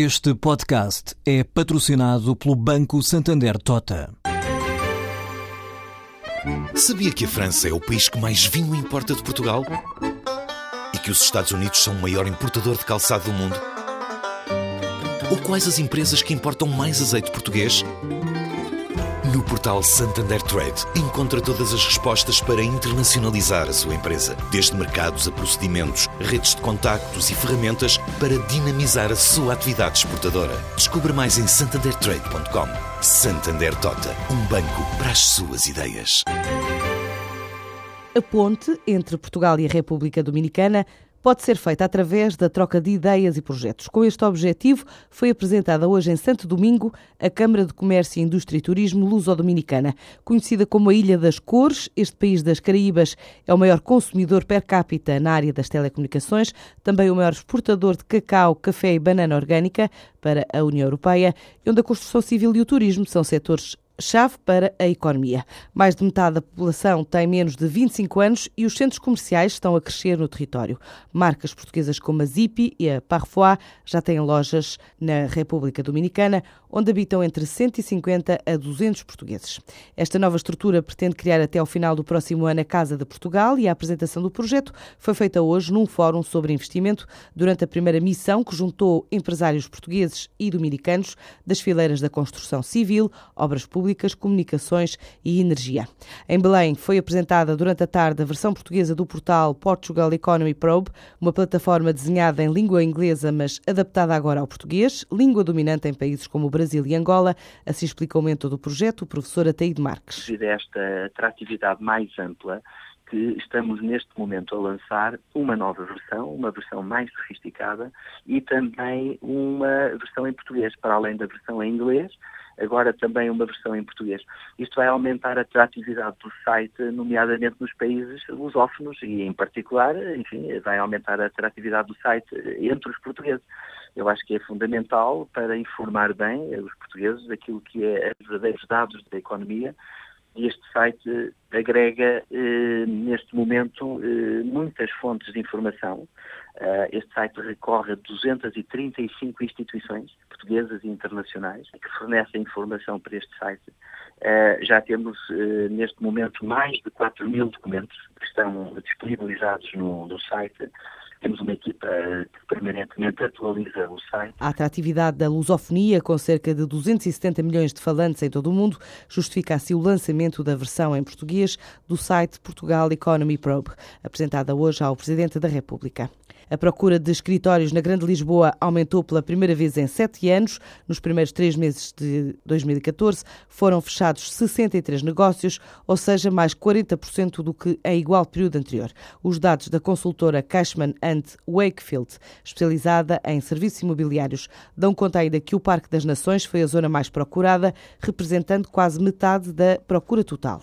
Este podcast é patrocinado pelo Banco Santander Tota. Sabia que a França é o país que mais vinho importa de Portugal? E que os Estados Unidos são o maior importador de calçado do mundo? Ou quais as empresas que importam mais azeite português? No portal Santander Trade, encontra todas as respostas para internacionalizar a sua empresa, desde mercados a procedimentos, redes de contactos e ferramentas para dinamizar a sua atividade exportadora. Descubra mais em santandertrade.com. Santander Tota, um banco para as suas ideias. A ponte entre Portugal e a República Dominicana pode ser feita através da troca de ideias e projetos. Com este objetivo, foi apresentada hoje em Santo Domingo a Câmara de Comércio, Indústria e Turismo Luso-Dominicana. Conhecida como a Ilha das Cores, este país das Caraíbas é o maior consumidor per capita na área das telecomunicações, também o maior exportador de cacau, café e banana orgânica para a União Europeia, onde a construção civil e o turismo são setores chave para a economia. Mais de metade da população tem menos de 25 anos e os centros comerciais estão a crescer no território. Marcas portuguesas como a Zipi e a Parfois já têm lojas na República Dominicana, onde habitam entre 150 a 200 portugueses. Esta nova estrutura pretende criar até ao final do próximo ano a Casa de Portugal e a apresentação do projeto foi feita hoje num fórum sobre investimento durante a primeira missão que juntou empresários portugueses e dominicanos das fileiras da construção civil, obras públicas públicas, comunicações e energia. Em Belém foi apresentada durante a tarde a versão portuguesa do portal Portugal Economy Probe, uma plataforma desenhada em língua inglesa, mas adaptada agora ao português, língua dominante em países como o Brasil e Angola. Assim explica o mentor do projeto, o professor Ataíde Marques. Devido a esta atratividade mais ampla, que estamos neste momento a lançar uma nova versão, uma versão mais sofisticada e também uma versão em português, para além da versão em inglês, agora também uma versão em português. Isto vai aumentar a atratividade do site, nomeadamente nos países lusófonos e, em particular, enfim, vai aumentar a atratividade do site entre os portugueses. Eu acho que é fundamental para informar bem os portugueses daquilo que é os verdadeiros dados da economia este site agrega, eh, neste momento, eh, muitas fontes de informação. Este site recorre a 235 instituições portuguesas e internacionais que fornecem informação para este site. Já temos, neste momento, mais de 4 mil documentos que estão disponibilizados no, no site temos uma equipa que permanentemente atualiza o site. A atratividade da lusofonia, com cerca de 270 milhões de falantes em todo o mundo, justifica assim o lançamento da versão em português do site Portugal Economy Probe, apresentada hoje ao Presidente da República. A procura de escritórios na Grande Lisboa aumentou pela primeira vez em sete anos. Nos primeiros três meses de 2014 foram fechados 63 negócios, ou seja, mais 40% do que em igual período anterior. Os dados da consultora Cashman Wakefield, especializada em serviços imobiliários, dão conta ainda que o Parque das Nações foi a zona mais procurada, representando quase metade da procura total.